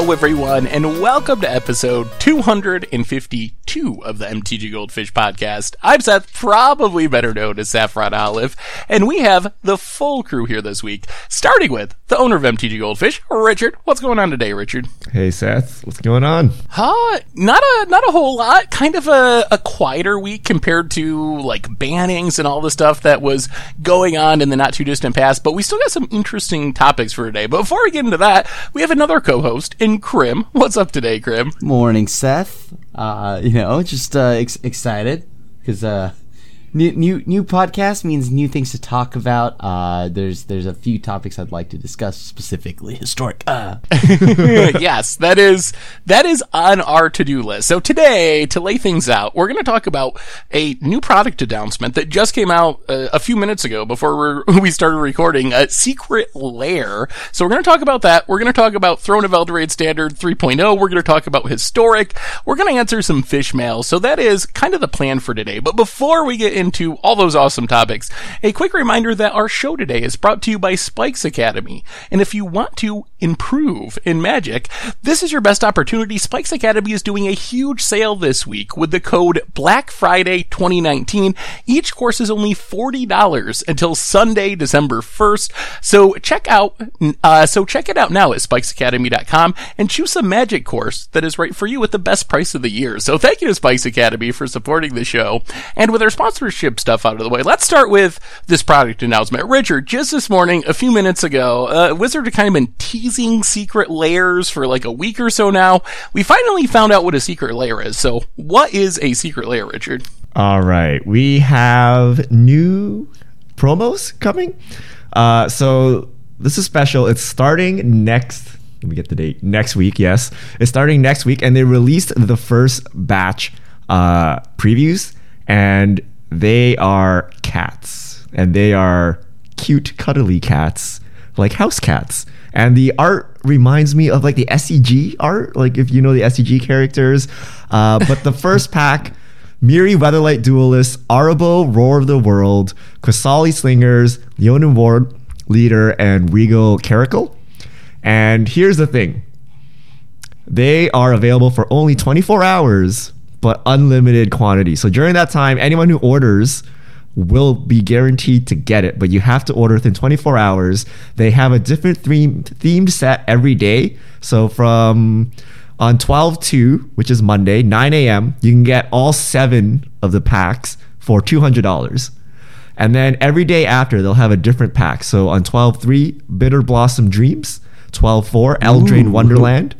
Hello, everyone, and welcome to episode 252 of the MTG Goldfish podcast. I'm Seth, probably better known as Saffron Olive, and we have the full crew here this week, starting with the owner of MTG Goldfish, Richard. What's going on today, Richard? Hey, Seth. What's going on? Huh? Not a not a whole lot. Kind of a, a quieter week compared to like bannings and all the stuff that was going on in the not too distant past. But we still got some interesting topics for today. But before we get into that, we have another co-host in Krim. What's up today, Krim? Morning, Seth. Uh, you know, just uh, ex- excited because uh, new new new podcast means new things to talk about. Uh, there's there's a few topics I'd like to discuss specifically historic. Uh. yes, that is that is on our to-do list. So today, to lay things out, we're going to talk about a new product announcement that just came out uh, a few minutes ago before we started recording. A secret lair. So we're going to talk about that. We're going to talk about Throne of Eldraine Standard 3.0. We're going to talk about historic. We're going to answer some fish mail. So that is kind of the plan for today. But before we get into all those awesome topics, a quick reminder that our show today is brought to you by Spikes Academy. And if you want to improve in Magic, this is your best opportunity. Spikes Academy is doing a huge sale this week with the code Black Friday 2019. Each course is only $40 until Sunday, December 1st. So check out, uh, so check it out now at spikesacademy.com and choose a magic course that is right for you at the best price of the year. So thank you to Spikes Academy for supporting the show. And with our sponsorship stuff out of the way, let's start with this product announcement. Richard, just this morning, a few minutes ago, uh, Wizard of been teasing secret lairs for like a week or so now. We finally found out what a secret lair is. So what is a secret lair, Richard? All right. We have new promos coming. Uh, so this is special. It's starting next. Let me get the date. Next week, yes. It's starting next week, and they released the first batch uh, previews, and they are cats, and they are cute, cuddly cats, like house cats. And the art reminds me of like the SCG art, like if you know the SCG characters. Uh, but the first pack. Mirri Weatherlight Duelist, Arahbo Roar of the World, Qasali Slingers, Leonin Ward Leader, and Regal Caracal. And here's the thing they are available for only 24 hours, but unlimited quantity. So during that time, anyone who orders will be guaranteed to get it, but you have to order within 24 hours. They have a different theme themed set every day. So from on 12 2, which is Monday, 9 a.m., you can get all seven of the packs for $200. And then every day after, they'll have a different pack. So on 12 3, Bitter Blossom Dreams, 12 4, Eldraine Wonderland,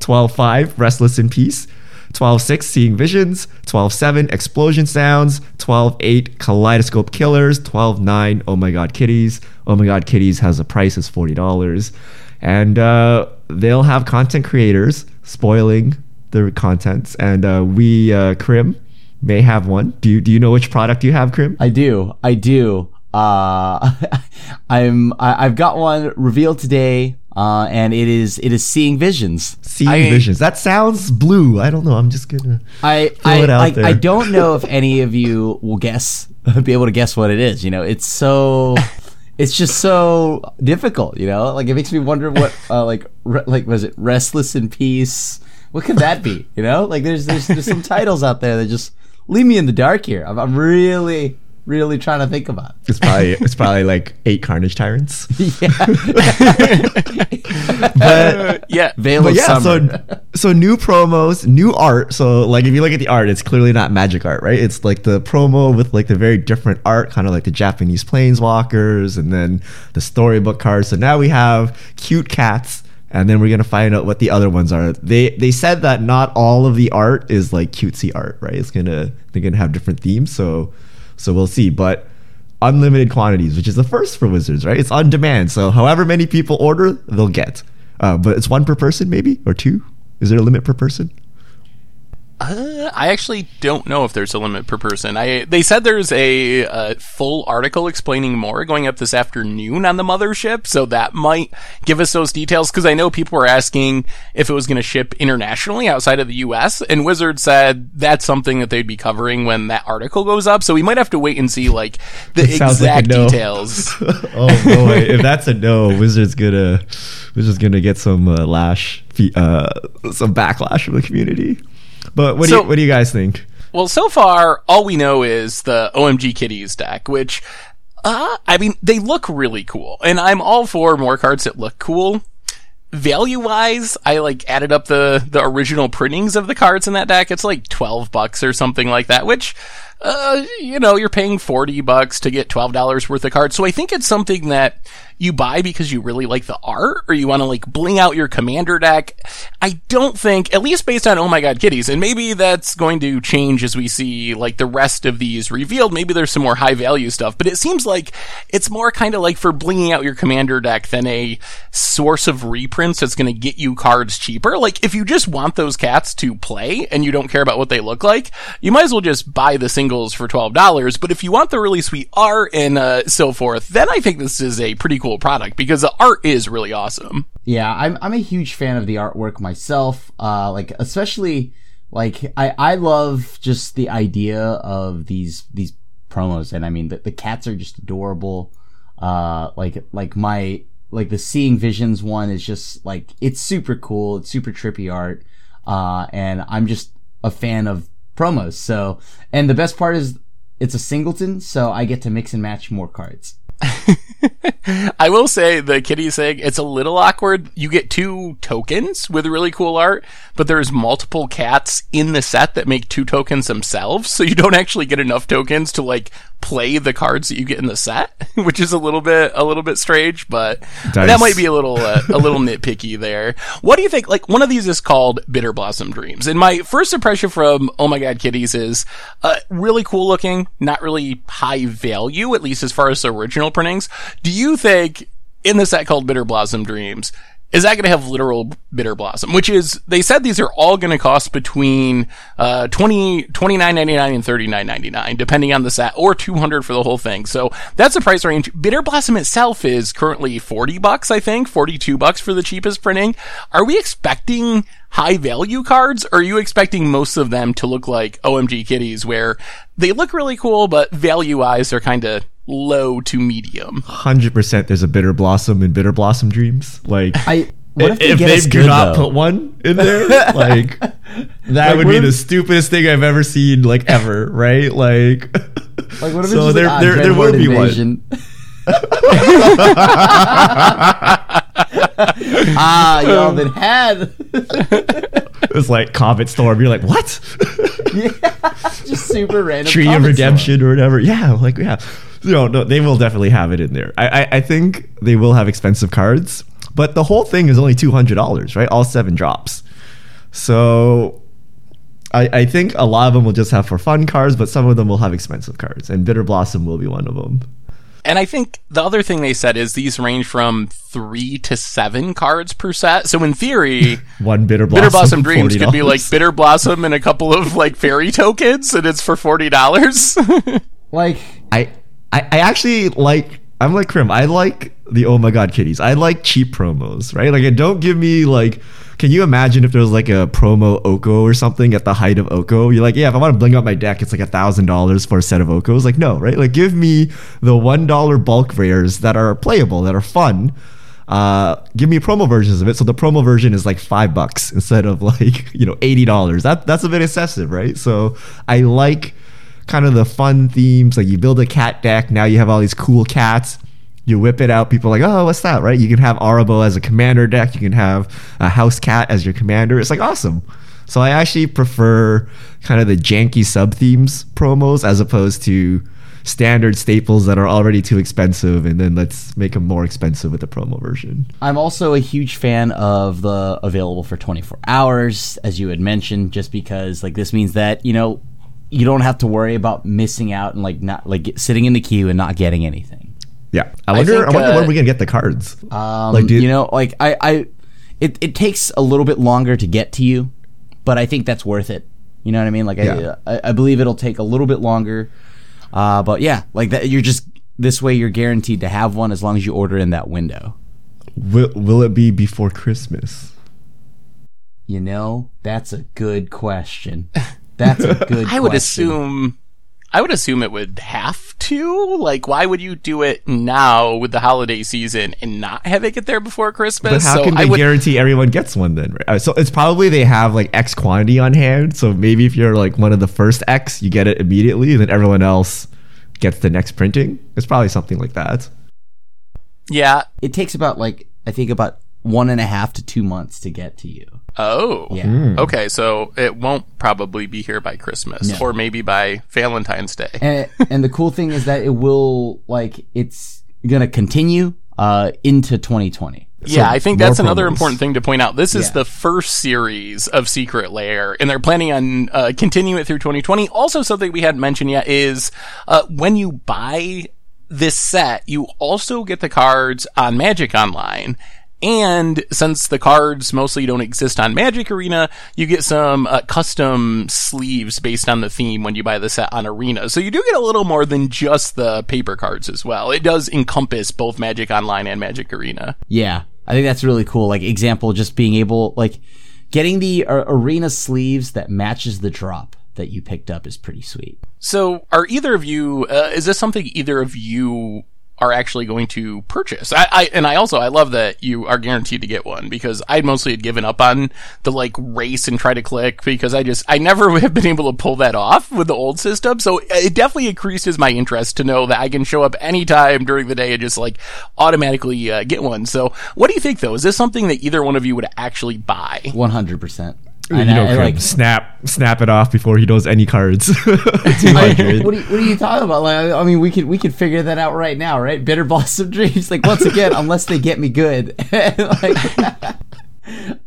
12 5, Restless in Peace, 12 6, Seeing Visions, 12 7, Explosion Sounds, 12 8, Kaleidoscope Killers, 12 9, Oh My God Kitties. Oh My God Kitties has a price as $40. And uh, they'll have content creators spoiling their contents. And uh, we, uh, Krim, may have one. Do you, do you know which product you have, Krim? I do. I do. Uh, I'm. I, I've got one revealed today, uh, and it is. It is seeing visions. Seeing I- Visions. That sounds blue. I don't know. I'm just gonna. I Throw I, it out I, there. I don't know if any of you will guess, be able to guess what it is. You know, it's so. It's just so difficult, you know. Like it makes me wonder what, uh, like, re- like was it "Restless in Peace"? What could that be? You know, like there's there's, there's some titles out there that just leave me in the dark here. I'm, I'm really really trying to think about. It's probably it's probably like eight Carnage Tyrants. Yeah, But uh, yeah. Veil but of yeah, Summer. so so new promos, new art. So like if you look at the art, it's clearly not magic art, right? It's like the promo with like the very different art, kind of like the Japanese planeswalkers, and then the storybook cards. So now we have cute cats, and then we're gonna find out what the other ones are. They they said that not all of the art is like cutesy art, right? It's gonna they're gonna have different themes. So so we'll see, but. Unlimited quantities, which is the first for Wizards, right? It's on demand, so however many people order, they'll get. Uh, but it's one per person, maybe or two. Is there a limit per person? Uh, I actually don't know if there's a limit per person. I they said there's a, a full article explaining more going up this afternoon on the mothership, so that might give us those details. Because I know people were asking if it was going to ship internationally outside of the U.S., and Wizard said that's something that they'd be covering when that article goes up. So we might have to wait and see like the sounds like exact no. details. oh boy, if that's a no, Wizards gonna Wizards gonna get some uh, lash, uh, some backlash from the community. But what do So- you what do you guys think? Well, so far, all we know is the OMG Kitties deck, which, uh, I mean, they look really cool. And I'm all for more cards that look cool. Value wise, I like added up the, the original printings of the cards in that deck. It's like 12 bucks or something like that, which, uh, you know, you're paying 40 bucks to get $12 worth of cards. So I think it's something that you buy because you really like the art or you want to like bling out your commander deck. I don't think, at least based on Oh My God Kitties, and maybe that's going to change as we see like the rest of these revealed. Maybe there's some more high value stuff, but it seems like it's more kind of like for blinging out your commander deck than a source of reprints that's going to get you cards cheaper. Like if you just want those cats to play and you don't care about what they look like, you might as well just buy the singles for $12. But if you want the really sweet art and uh, so forth, then I think this is a pretty cool product because the art is really awesome. Yeah, I'm I'm a huge fan of the artwork myself. Uh, like especially like I I love just the idea of these these promos, and I mean the, the cats are just adorable. Uh, like like my like the Seeing Visions one is just like it's super cool. It's super trippy art. Uh, and I'm just a fan of promos. So, and the best part is it's a singleton, so I get to mix and match more cards. I will say the kitty thing, it's a little awkward. You get two tokens with really cool art, but there's multiple cats in the set that make two tokens themselves, so you don't actually get enough tokens to like play the cards that you get in the set, which is a little bit a little bit strange, but that might be a little uh, a little nitpicky there. What do you think? Like one of these is called Bitter Blossom Dreams, and my first impression from Oh My God Kitties is uh, really cool looking, not really high value, at least as far as the original printings. Do you think in the set called Bitter Blossom Dreams? Is that going to have literal bitter blossom? Which is, they said these are all going to cost between, uh, 20, 29.99 and 39.99, depending on the set, or 200 for the whole thing. So that's the price range. Bitter blossom itself is currently 40 bucks, I think, 42 bucks for the cheapest printing. Are we expecting high value cards, or are you expecting most of them to look like OMG kitties where they look really cool, but value wise, they're kind of low to medium? Hundred percent. There's a bitter blossom in bitter blossom dreams. Like I what if they if they do good, not though? put one in there, like that Like, would be if- the stupidest thing I've ever seen, like ever, right? Like, Like what if so there, like, ah, there, there Dreadhorde will be one. invasion. ah, y'all been had. It's like Comet Storm. You're like, what? yeah, just super random. Tree of comic Redemption or whatever. Yeah, like yeah. No, no, they will definitely have it in there. I, I, I think they will have expensive cards, but the whole thing is only two hundred dollars, right? All seven drops. So, I, I think a lot of them will just have for fun cards, but some of them will have expensive cards, and Bitter Blossom will be one of them. And I think the other thing they said is these range from three to seven cards per set. So in theory, One Bitter Blossom. Bitter Blossom Dreams could be like Bitter Blossom and a couple of like fairy tokens, and it's for forty dollars. Like I, I I actually like I'm like Krim. I like the oh my god kitties. I like cheap promos, right? Like don't give me like can you imagine if there was like a promo Oko or something at the height of Oko? You're like, yeah, if I want to bling up my deck, it's like a thousand dollars for a set of Okos. Like, no, right? Like give me the one dollar bulk rares that are playable, that are fun. Uh, give me promo versions of it. So the promo version is like five bucks instead of like, you know, eighty dollars. That that's a bit excessive, right? So I like kind of the fun themes. Like you build a cat deck, now you have all these cool cats. You whip it out, people are like, oh, what's that, right? You can have Arahbo as a commander deck. You can have a house cat as your commander. It's like awesome. So I actually prefer kind of the janky sub themes promos as opposed to standard staples that are already too expensive, and then let's make them more expensive with the promo version. I'm also a huge fan of the available for 24 hours, as you had mentioned, just because like this means that you know you don't have to worry about missing out and like not like sitting in the queue and not getting anything. Yeah, I wonder. I, think, wonder uh, when we're gonna get the cards. Um, Like, dude- you know, like I, I, it, it takes a little bit longer to get to you, but I think that's worth it. You know what I mean? Like Yeah. I, I, I believe it'll take a little bit longer. Uh, but yeah, like that, you're just this way you're guaranteed to have one as long as you order in that window. Will, will it be before Christmas? You know, that's a good question. That's a good. I would question. assume. I would assume it would have to. Like, why would you do it now with the holiday season and not have it get there before Christmas? But how so can I they would, guarantee everyone gets one then? Right? Uh, So it's probably they have like X quantity on hand. So maybe if you're like one of the first X, you get it immediately, and then everyone else gets the next printing. It's probably something like that. yeah. It takes about like I think about one and a half to two months to get to you. Oh. Yeah. Okay, so it won't probably be here by Christmas, No. or maybe by Valentine's Day. and and the cool thing is that it will like it's gonna continue uh into 2020. yeah, I think more that's another promos. important thing to point out. This is Yeah. the first series of Secret Lair, and they're planning on uh, continuing it through 2020. Also, something we hadn't mentioned yet is uh, when you buy this set, you also get the cards on Magic Online. And since the cards mostly don't exist on Magic Arena, you get some uh, custom sleeves based on the theme when you buy the set on Arena. So you do get a little more than just the paper cards as well. It does encompass both Magic Online and Magic Arena. Yeah, I think that's really cool. Like example, just being able like getting the uh, arena sleeves that matches the drop that you picked up is pretty sweet. So, are either of you? Uh, is this something either of you are actually going to purchase? I, I and I also I love that you are guaranteed to get one because I mostly had given up on the like race and try to click because I just I never have been able to pull that off with the old system. So it definitely increases my interest to know that I can show up anytime during the day and just like automatically uh, get one. So, what do you think though? Is this something that either one of you would actually buy? One hundred percent. You know, Krim, snap, snap it off before he knows any cards. Two hundred. what, are you, what are you talking about? Like, I mean, we could we could figure that out right now, right? Bitter Blossom Dreams. Like once again, unless they get me good, like,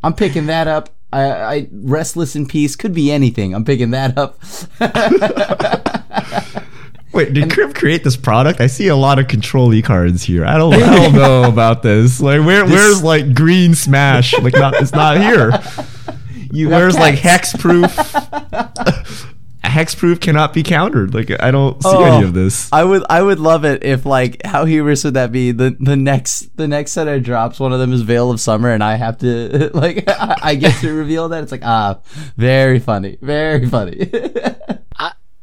I'm picking that up. I, I Restless in Peace could be anything. I'm picking that up. Wait, did Krim create this product? I see a lot of control E cards here. I don't, I don't know about this. Like, where, where's like green smash? Like, not, it's not here. You Where's like cats. hexproof? hexproof cannot be countered. Like, I don't see Oh. any of this. I would I would love it if like how humorous would that be? The the next the next set of drops, one of them is Veil of Summer, and I have to like I, I get to reveal that. It's like ah, very funny, very funny.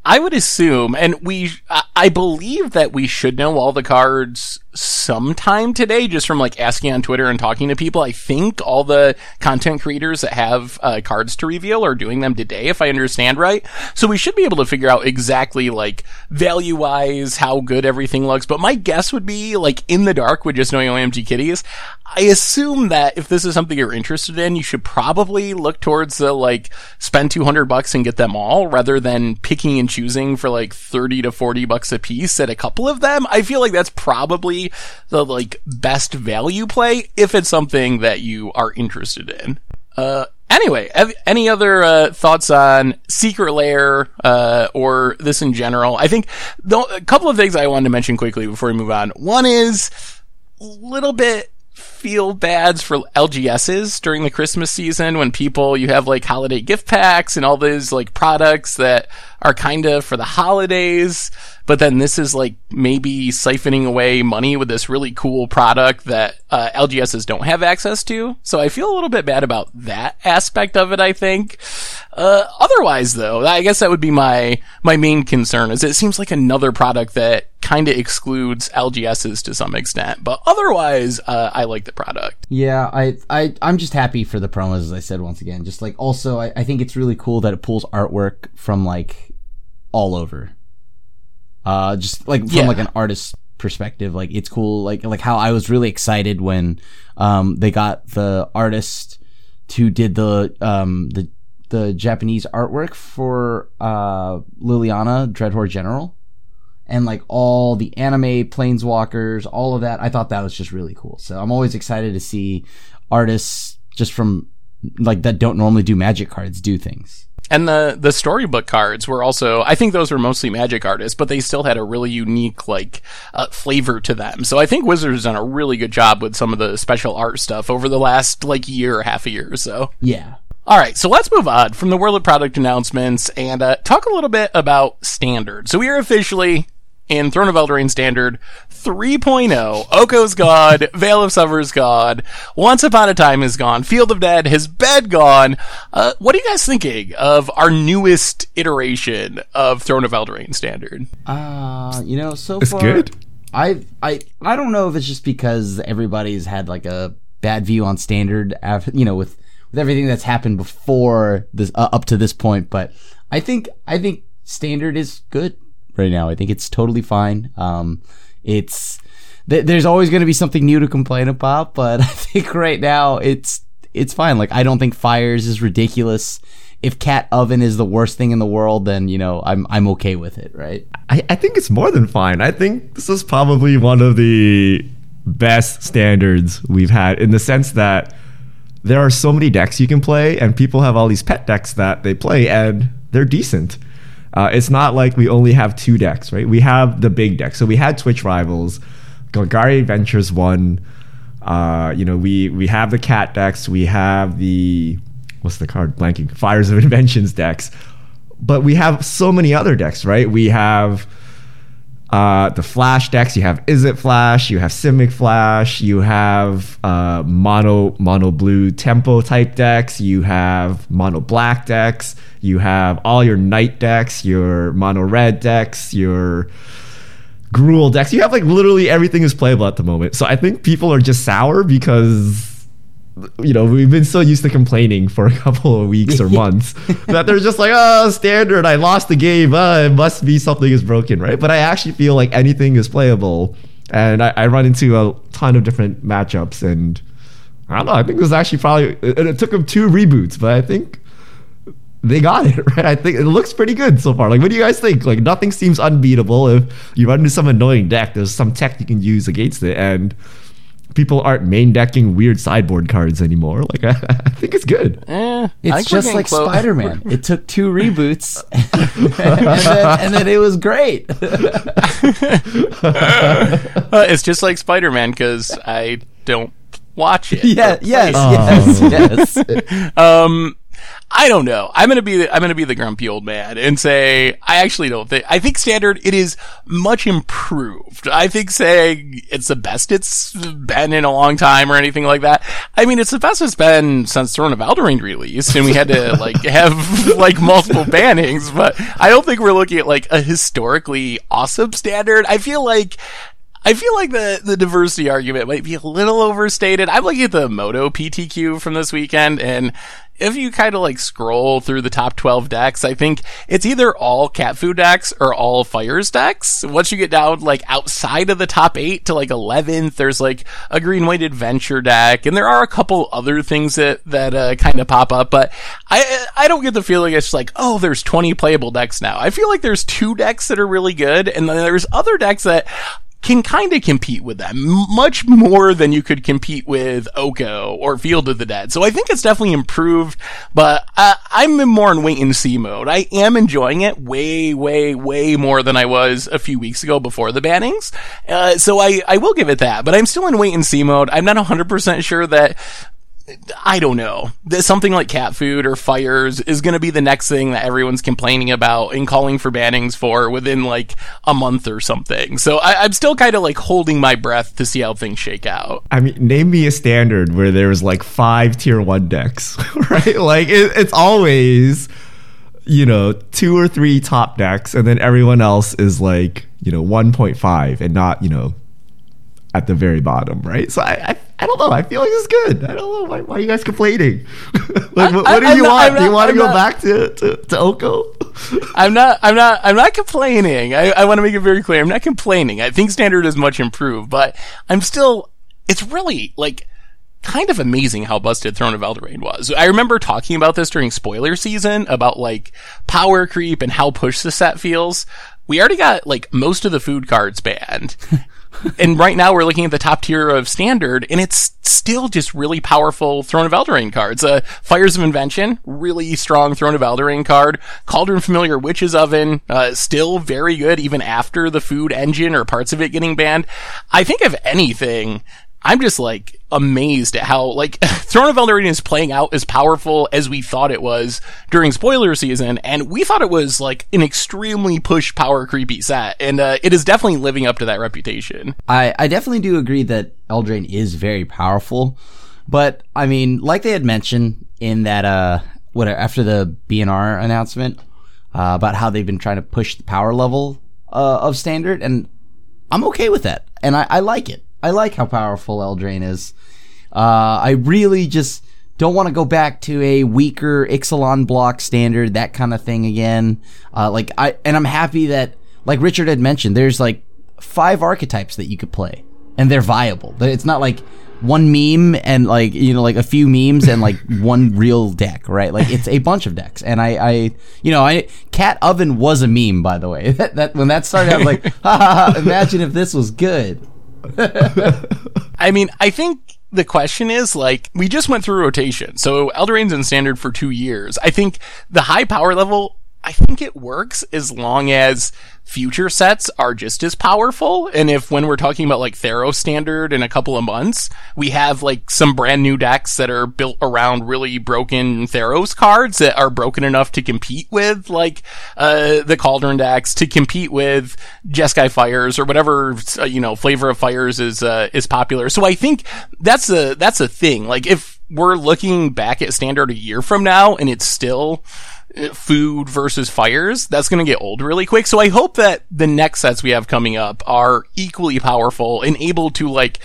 I, would assume, and we, I believe that we should know all the cards sometime today, just from like asking on Twitter and talking to people. I think all the content creators that have uh, cards to reveal are doing them today, if I understand right. So we should be able to figure out exactly like value wise how good everything looks. But my guess would be like in the dark with just knowing OMG kitties. I assume that if this is something you're interested in, you should probably look towards the like spend 200 bucks and get them all rather than picking and choosing for like 30 to 40 bucks a piece at a couple of them. I feel like that's probably the like best value play if it's something that you are interested in. Uh, anyway, any other uh, thoughts on Secret Lair uh, or this in general? I think the, a couple of things I wanted to mention quickly before we move on. One is a little bit feel bads for LGSs during the Christmas season when people you have like holiday gift packs and all those like products that are kind of for the holidays but then this is like maybe siphoning away money with this really cool product that uh, LGSs don't have access to. So I feel a little bit bad about that aspect of it I think. Uh, otherwise though I guess that would be my my main concern is it seems like another product that kind of excludes LGSs to some extent but otherwise uh, I like the product yeah, I I I'm just happy for the promos, as I said once again. Just like also, I, I think it's really cool that it pulls artwork from like all over. Uh, just like from Yeah. like an artist perspective, like it's cool. Like like how I was really excited when um they got the artist who did the um the the Japanese artwork for uh Liliana Dreadhorde General. And like all the anime planeswalkers, all of that, I thought that was just really cool. So I'm always excited to see artists just from like that don't normally do magic cards do things. And the the storybook cards were also I think those were mostly magic artists, but they still had a really unique like uh, flavor to them. So I think Wizards done a really good job with some of the special art stuff over the last like year or half a year or so. Yeah. All right, so let's move on from the world of product announcements and uh, talk a little bit about standard. So we are officially in Throne of Eldraine Standard 3.0. Oko's gone, Veil of Summer's Once Upon a Time is gone, Field of Dead has Bed gone. Uh, what are you guys thinking of our newest iteration of Throne of Eldraine Standard? Uh, you know, so It's far good. I I I don't know if it's just because everybody's had like a bad view on standard after you know with with everything that's happened before this uh, up to this point, but I think I think standard is good right now. I think it's totally fine. Um, it's th- there's always going to be something new to complain about, but I think right now it's it's fine. Like I don't think fires is ridiculous. If cat oven is the worst thing in the world, then you know I'm I'm okay with it, right? I, I think it's more than fine. I think this is probably one of the best standards we've had in the sense that there are so many decks you can play, and people have all these pet decks that they play, and they're decent. Uh, it's not like we only have two decks, right? We have the big deck. So we had Twitch Rivals, Golgari Adventures one. Uh, you know, we we have the cat decks. We have the what's the card blanking Fires of Inventions decks, but we have so many other decks, right? We have uh, the Flash decks. You have Izzet Flash? You have Simic Flash. You have uh, mono mono blue tempo type decks. You have mono black decks. You have all your knight decks. Your mono red decks. Your Gruul decks. You have like literally everything is playable at the moment. So I think people are just sour because you know we've been so used to complaining for a couple of weeks or months that they're just like oh standard i lost the game uh, it must be something is broken right but i actually feel like anything is playable and i, I run into a ton of different matchups and i don't know i think was actually probably it, it took them two reboots but i think they got it right. I think it looks pretty good so far. Like, what do you guys think? Like, nothing seems unbeatable. If you run into some annoying deck, there's some tech you can use against it, and people aren't main decking weird sideboard cards anymore. Like, I, I think it's good. Eh, It's just like close. Spider Man. It took two reboots, and, then, and then it was great. Uh, it's just like Spider Man because I don't watch it. yeah, or play yes, it. yes, yes. Um, I don't know. I'm gonna be the, I'm gonna be the grumpy old man and say I actually don't think I think standard it is much improved. I think saying it's the best it's been in a long time or anything like that. I mean, it's the best it's been since Throne of Eldraine released, and we had to like have like multiple bannings. But I don't think we're looking at like a historically awesome standard. I feel like I feel like the, the diversity argument might be a little overstated. I'm looking at the Moto PTQ from this weekend, and if you kind of like scroll through the top 12 decks, I think it's either all cat food decks or all fires decks. Once you get down like outside of the top 8 to like 11th, there's like a green white adventure deck, and there are a couple other things that, that uh, kind of pop up, but I, I don't get the feeling it's like, oh, there's 20 playable decks now. I feel like there's two decks that are really good, and then there's other decks that can kind of compete with them much more than you could compete with Oko or Field of the Dead. So I think it's definitely improved, but uh, I'm more in wait and see mode. I am enjoying it way, way, way more than I was a few weeks ago before the bannings. Uh, so I, I will give it that, but I'm still in wait and see mode. I'm not 100% sure that I don't know. Something like cat food or fires is going to be the next thing that everyone's complaining about and calling for bannings for within like a month or something. So I, I'm still kind of like holding my breath to see how things shake out. I mean, name me a standard where there was like five tier one decks, right? Like, it, it's always, you know, two or three top decks, and then everyone else is like, you know, 1.5 and not, you know, at the very bottom, right? So I, I, I don't know. I feel like it's good. I don't know. Why, why are you guys complaining? like, what, I- what do I'm you not- want? I'm do you want to go not- back to, to, to Oko? I'm not, I'm not, I'm not complaining. I, I want to make it very clear. I'm not complaining. I think standard is much improved, but I'm still, it's really like, kind of amazing how busted Throne of Eldraine was. I remember talking about this during spoiler season about like power creep and how push the set feels. We already got like most of the food cards banned. and right now we're looking at the top tier of standard and it's still just really powerful Throne of Eldraine cards. Uh, Fires of Invention, really strong Throne of Eldraine card. Cauldron Familiar Witch's Oven, uh, still very good even after the food engine or parts of it getting banned. I think if anything, I'm just like amazed at how like Throne of Eldraine is playing out as powerful as we thought it was during spoiler season, and we thought it was like an extremely push power creepy set, and uh, it is definitely living up to that reputation. I, I definitely do agree that Eldraine is very powerful, but I mean, like they had mentioned in that uh what after the BNR announcement uh, about how they've been trying to push the power level uh, of standard, and I'm okay with that, and I, I like it. I like how powerful Eldraine is. Uh, I really just don't want to go back to a weaker Ixalan block standard, that kind of thing again. Uh, like I, and I'm happy that, like Richard had mentioned, there's like five archetypes that you could play, and they're viable. It's not like one meme and like you know like a few memes and like one real deck, right? Like it's a bunch of decks, and I, I you know, I Cat Oven was a meme by the way. that, that when that started, I was like, ha, ha, ha, imagine if this was good. I mean, I think the question is like we just went through rotation, so Eldraine's in standard for two years. I think the high power level. I think it works as long as future sets are just as powerful. And if when we're talking about like Theros standard in a couple of months, we have like some brand new decks that are built around really broken Theros cards that are broken enough to compete with like, uh, the Cauldron decks, to compete with Jeskai Fires or whatever, uh, you know, flavor of fires is, uh, is popular. So I think that's a, that's a thing. Like if we're looking back at standard a year from now and it's still, eh, food versus fires, that's going to get old really quick. So I hope that the next sets we have coming up are equally powerful and able to like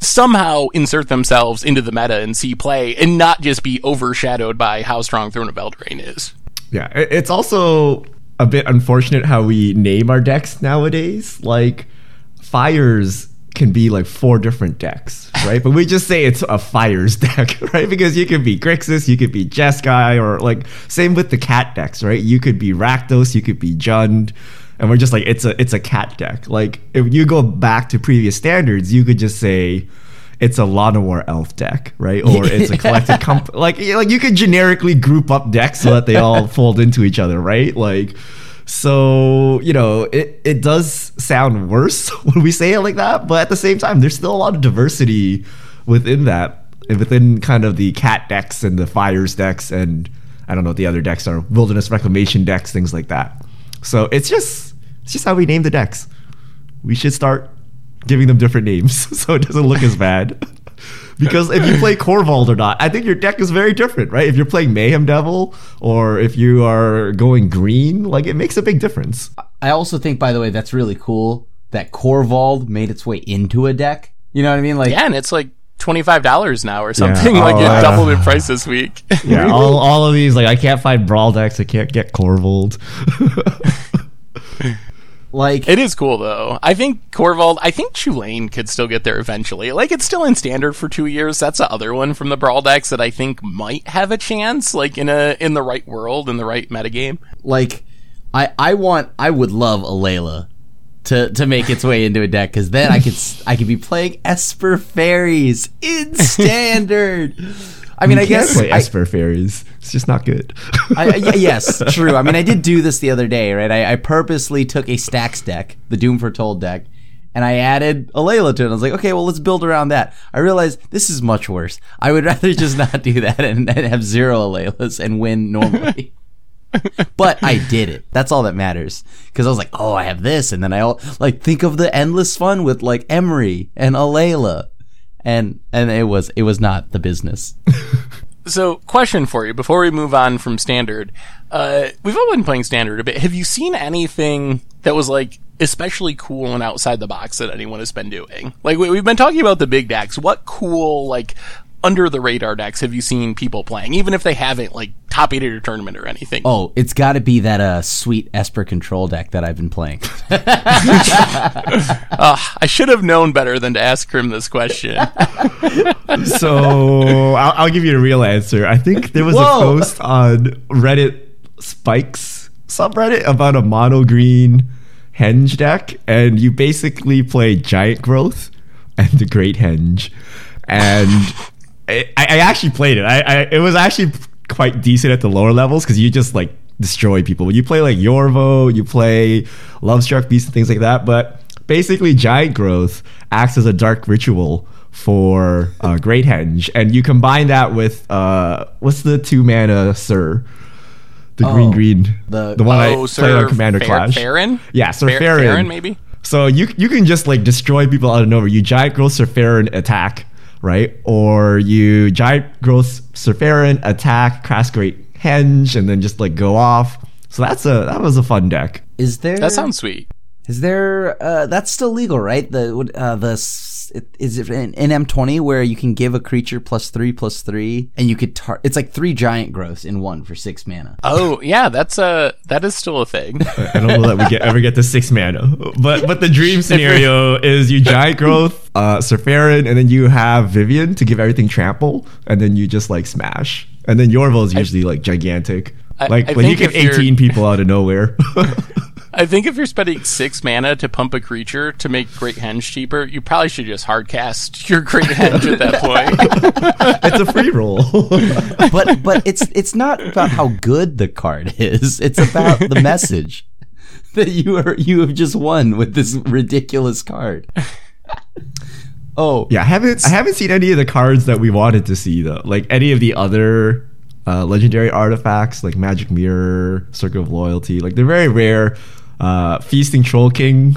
somehow insert themselves into the meta and see play and not just be overshadowed by how strong Throne of Eldraine is. Yeah, it's also a bit unfortunate how we name our decks nowadays. Like fires can be like four different decks, right? but we just say it's a fires deck, right? Because you could be Grixis, you could be Jeskai, or like same with the cat decks, right? You could be Rakdos, you could be Jund, and we're just like it's a it's a cat deck. Like if you go back to previous standards, you could just say it's a Llanowar elf deck, right? Or it's a collected comp like like you could generically group up decks so that they all fold into each other, right? Like so, you know, it, it does sound worse when we say it like that, but at the same time, there's still a lot of diversity within that, within kind of the cat decks and the fires decks, and I don't know what the other decks are, wilderness reclamation decks, things like that. So it's just it's just how we name the decks. We should start giving them different names so it doesn't look as bad. because if you play Korvold or not, I think your deck is very different, right? If you're playing Mayhem Devil or if you are going green, like it makes a big difference. I also think, by the way, that's really cool that Korvold made its way into a deck. You know what I mean? Like, yeah, and it's like twenty five dollars now or something. Yeah. like oh, it doubled in price this week. yeah, all, all of these like I can't find brawl decks. I can't get Korvold. Like it is cool though. I think Korvold. I think Chulane could still get there eventually. Like it's still in standard for two years. That's the other one from the Brawl decks that I think might have a chance. Like in a in the right world in the right metagame. Like I I want I would love Alela to to make its way into a deck because then I could I could be playing Esper Fairies in standard. I mean, you I guess play Esper Fairies. It's just not good. I, yes, true. I mean, I did do this the other day, right? I, I purposely took a Stax deck, the Doom Foretold deck, and I added Alela to it. I was like, okay, well, let's build around that. I realized this is much worse. I would rather just not do that and, and have zero Alelas and win normally. but I did it. That's all that matters. Because I was like, oh, I have this, and then I all like think of the endless fun with like Emry and Alela and and it was it was not the business. so, question for you before we move on from standard. Uh, we've all been playing standard a bit. Have you seen anything that was like especially cool and outside the box that anyone has been doing? Like we, have been talking about the big decks. What cool like under the radar decks have you seen people playing, even if they haven't like top eight at your tournament or anything? Oh, it's got to be that uh, sweet Esper control deck that I've been playing. uh, I should have known better than to ask him this question. so I'll, I'll, give you a real answer. I think there was Whoa. a post on Reddit Spikes subreddit about a mono green henge deck, and you basically play Giant Growth and the Great Henge and I, I actually played it. I, I it was actually quite decent at the lower levels because you just like destroy people. You play like Yorvo, you play Lovestruck Beast and things like that. But basically, Giant Growth acts as a dark ritual for uh, Great Henge, and you combine that with uh, what's the two mana Sir, the green Oh, green, the- the one I oh, played on Commander Fer- Clash. Faren? Yeah, Sir Fer- Faren. Faren, maybe? So you you can just like destroy people out of nowhere. You giant growth Syr Faren attack, right? Or you giant growth Syr Faren attack, cast great henge, and then just like go off. So that's a that was a fun deck. Is there That sounds sweet. Is there? Uh, that's still legal, right? The would, uh, the s- it- is it in, in M20 where you can give a creature plus three plus three, and you could tar- it's like three giant growths in one for six mana. Oh, yeah, that's a that is still a thing. I don't know that we get ever get to six mana, but but the dream scenario is you giant growth uh, Syr Faren, and then you have Vivien to give everything trample, and then you just like smash, and then Yorvo is usually like gigantic. I- like I when you think get 18 people out of nowhere. I think if you're spending six mana to pump a creature to make Great Henge cheaper, you probably should just hard cast your Great Henge at that point. it's a free roll. But but it's it's not about how good the card is. It's about the message that you are you have just won with this ridiculous card. Oh Yeah, I haven't I haven't seen any of the cards that we wanted to see though. Like any of the other uh, legendary artifacts, like Magic Mirror, Circle of Loyalty. Like they're very rare. Uh, Feasting Troll King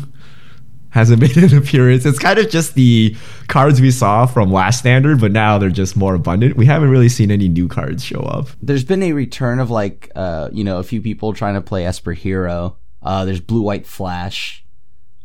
hasn't made an appearance. It's kind of just the cards we saw from last standard, but now they're just more abundant. We haven't really seen any new cards show up. there's been a return of like uh you know a few people trying to play Esper Hero. Uh there's Blue White Flash.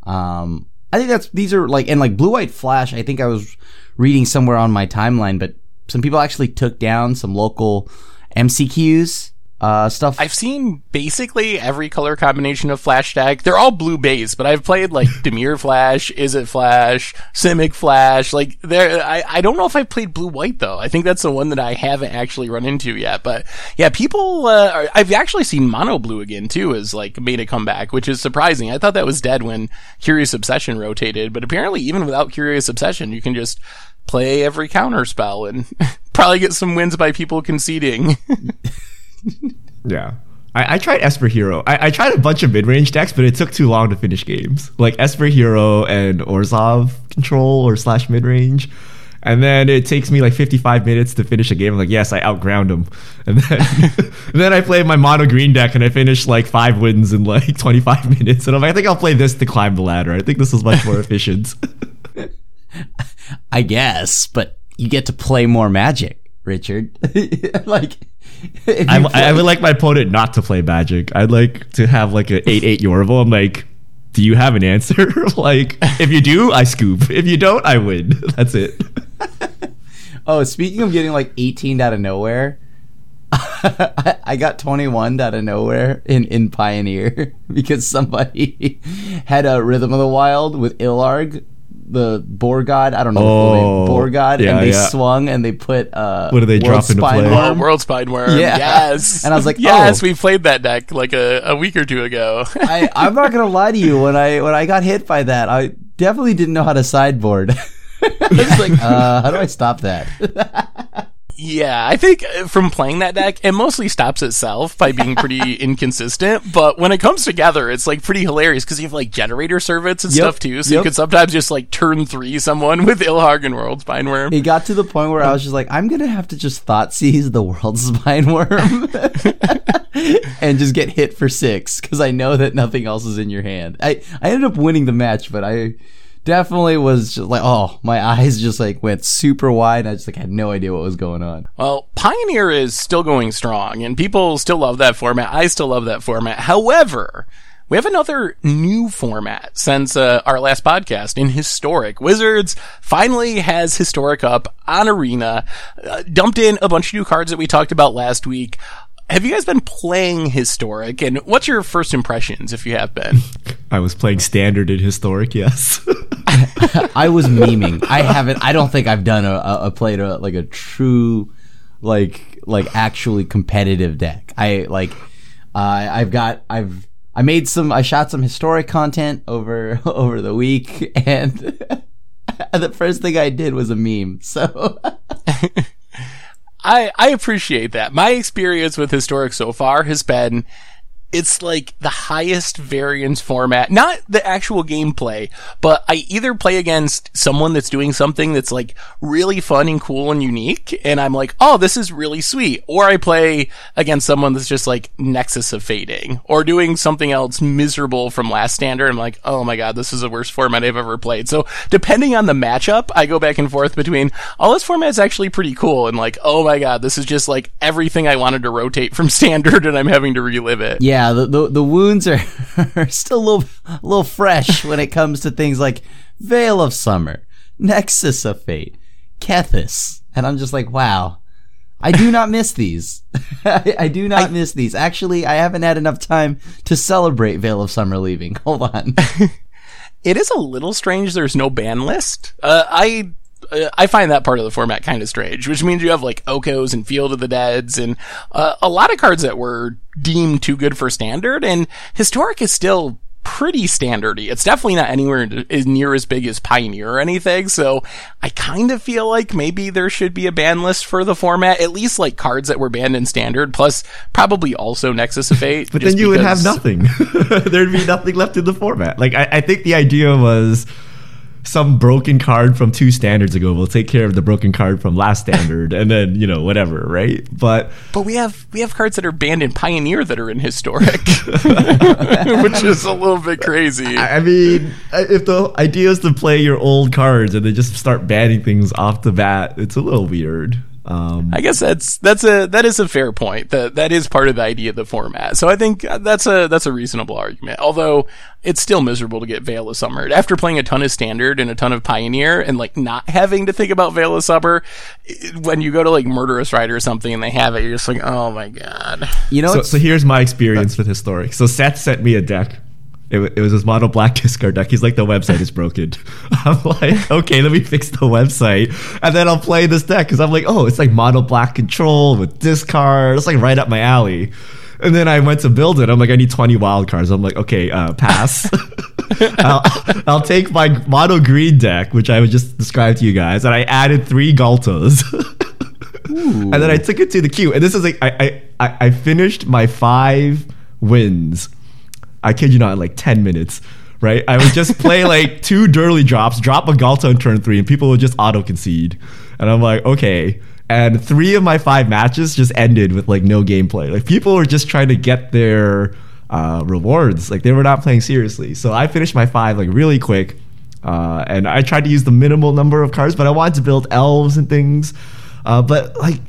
Um I think that's these are like and like Blue White Flash, I think I was reading somewhere on my timeline, but some people actually took down some local MCQs uh stuff. I've seen basically every color combination of Flash deck. They're all blue base, but I've played like Dimir Flash, Izzet Flash, Simic Flash. Like there, I, I don't know if I've played blue white though. I think that's the one that I haven't actually run into yet. But yeah, people, uh, are, I've actually seen mono blue again too, as like made a comeback, which is surprising. I thought that was dead when Curious Obsession rotated, but apparently even without Curious Obsession, you can just play every counter spell and probably get some wins by people conceding. Yeah. I, I tried Esper Hero. I, I tried a bunch of mid range decks, but it took too long to finish games. Like Esper Hero and Orzhov control or slash mid range. And then it takes me like 55 minutes to finish a game. I'm like, yes, I outground them. And then, and then I play my mono green deck and I finish like five wins in like 25 minutes. And I'm like, I think I'll play this to climb the ladder. I think this is much more efficient. I guess, but you get to play more magic, Richard. like I, you I would like my opponent not to play magic. I'd like to have like an 8 8 Yorvo. I'm like, do you have an answer? like, if you do, I scoop. If you don't, I win. That's it. Oh, speaking of getting like 18 out of nowhere, I I got 21 out of nowhere in, in Pioneer because somebody had a Rhythm of the Wild with Ilharg, the Boar God. I don't know the name. Oh, Boar God. yeah, and they yeah. swung and they put. Uh, What do they World drop into Spine play? Worm. Oh, Worldspine Wurm. Yeah. Yes. And I was like, yes, oh. we played that deck like a, a week or two ago. I, I'm not gonna lie to you. When I when I got hit by that, I definitely didn't know how to sideboard. I was like, uh, how do I stop that? yeah, I think uh, from playing that deck, it mostly stops itself by being pretty inconsistent. But when it comes together, it's like pretty hilarious because you have like generator servants and Yep, stuff too. So you yep. could sometimes just like turn three someone with Ilharg and Worldspine Wurm. it got to the point where I was just like, I'm gonna have to just Thoughtseize the world spine worm and just get hit for six because I know that nothing else is in your hand. I I ended up winning the match, but I definitely was just like, oh, my eyes just like went super wide. I just like had no idea what was going on. Well, Pioneer is still going strong, and people still love that format. I still love that format. However, we have another new format since uh, our last podcast in Historic. Wizards finally has Historic up on Arena, uh, dumped in a bunch of new cards that we talked about last week. Have you guys been playing Historic, and what's your first impressions if you have been? I was playing standard in historic, yes. I was memeing. I haven't. I don't think I've done a, a, a played a like a true, like like actually competitive deck. I like. Uh, I've got. I've. I made some. I shot some historic content over over the week, and the first thing I did was a meme. So I, I appreciate that. My experience with Historic so far has been it's like the highest variance format, not the actual gameplay, but I either play against someone that's doing something that's like really fun and cool and unique, and I'm like, oh, this is really sweet, or I play against someone that's just like Nexus of Fading, or doing something else miserable from Last Standard. I'm like, oh my god, this is the worst format I've ever played. So depending on the matchup, I go back and forth between, oh, this format's actually pretty cool, and like, oh my god, this is just like everything I wanted to rotate from Standard, and I'm having to relive it. Yeah, the the, the wounds are, are still a little a little fresh when it comes to things like Veil of Summer, Nexus of Fate, Kethis, and I'm just like, wow. I do not miss these. I, I, do not I, miss these. Actually, I haven't had enough time to celebrate Veil of Summer leaving. Hold on. it is a little strange. There's no ban list. Uh, I I find that part of the format kind of strange, which means you have like Okos and Field of the Deads and uh, a lot of cards that were deemed too good for standard. And historic is still pretty standardy. It's definitely not anywhere near as big as Pioneer or anything. So I kind of feel like maybe there should be a ban list for the format, at least like cards that were banned in standard, plus probably also Nexus of Fate. but then you would have nothing. There'd be nothing left in the format. Like I, I think the idea was some broken card from two standards ago. We'll take care of the broken card from last standard and then you know whatever right? But but we have we have cards that are banned in pioneer that are in historic which is a little bit crazy. I mean if the idea is to play your old cards and they just start banning things off the bat it's a little weird um, I guess that's that's a that is a fair point. That that is part of the idea of the format. So I think that's a that's a reasonable argument. Although it's still miserable to get Veil of Summer after playing a ton of Standard and a ton of Pioneer and like not having to think about Veil of Summer. When you go to like Murderous Rider or something and they have it, you're just like, oh my god. You know. So, so here's my experience with Historic. So Seth sent me a deck it, it was his mono black discard deck. He's like, the website is broken. I'm like, okay, let me fix the website, and then I'll play this deck because I'm like, oh, it's like mono black control with discard. It's like right up my alley. And then I went to build it. I'm like, I need 20 wild cards. I'm like, okay, uh, pass. I'll, I'll, take my mono green deck, which I would just describe to you guys, and I added three Ghaltas. and then I took it to the queue. And this is like, I, I, I finished my five wins I kid you not, in like 10 minutes, right? I would just play like two Durly drops, drop a Ghalta on turn three, and people would just auto concede. And I'm like, okay. And three of my five matches just ended with like no gameplay. Like people were just trying to get their uh, rewards. Like they were not playing seriously. So I finished my five like really quick. Uh, and I tried to use the minimal number of cards, but I wanted to build elves and things. Uh, but like